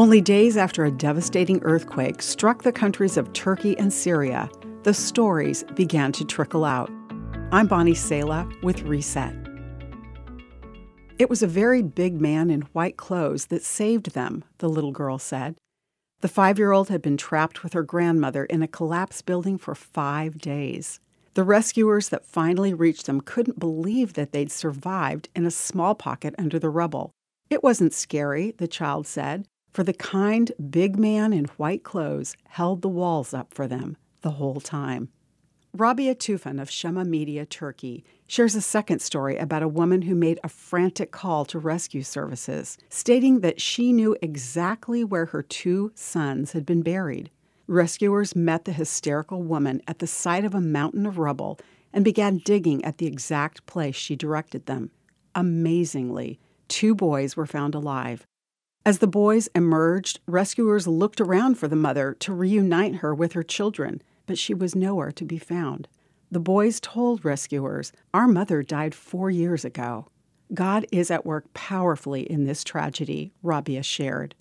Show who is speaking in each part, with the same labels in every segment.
Speaker 1: Only days after a devastating earthquake struck the countries of Turkey and Syria, the stories began to trickle out. I'm Bonnie Sala with Reset. It was a very big man in white clothes that saved them, the little girl said. The five year old had been trapped with her grandmother in a collapsed building for five days. The rescuers that finally reached them couldn't believe that they'd survived in a small pocket under the rubble. It wasn't scary, the child said for the kind big man in white clothes held the walls up for them the whole time. Rabia Tufan of Shema Media Turkey shares a second story about a woman who made a frantic call to rescue services, stating that she knew exactly where her two sons had been buried. Rescuers met the hysterical woman at the site of a mountain of rubble and began digging at the exact place she directed them. Amazingly, two boys were found alive, as the boys emerged, rescuers looked around for the mother to reunite her with her children, but she was nowhere to be found. The boys told rescuers, Our mother died four years ago. God is at work powerfully in this tragedy, Rabia shared.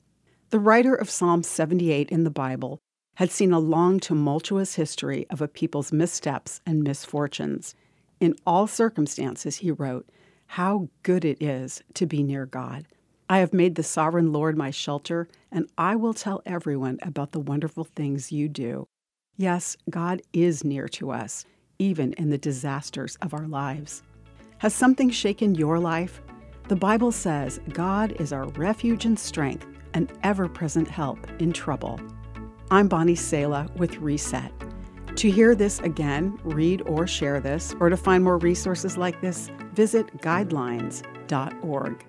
Speaker 1: The writer of Psalm 78 in the Bible had seen a long, tumultuous history of a people's missteps and misfortunes. In all circumstances, he wrote, How good it is to be near God. I have made the sovereign Lord my shelter, and I will tell everyone about the wonderful things you do. Yes, God is near to us, even in the disasters of our lives. Has something shaken your life? The Bible says God is our refuge and strength, an ever present help in trouble. I'm Bonnie Sala with Reset. To hear this again, read or share this, or to find more resources like this, visit guidelines.org.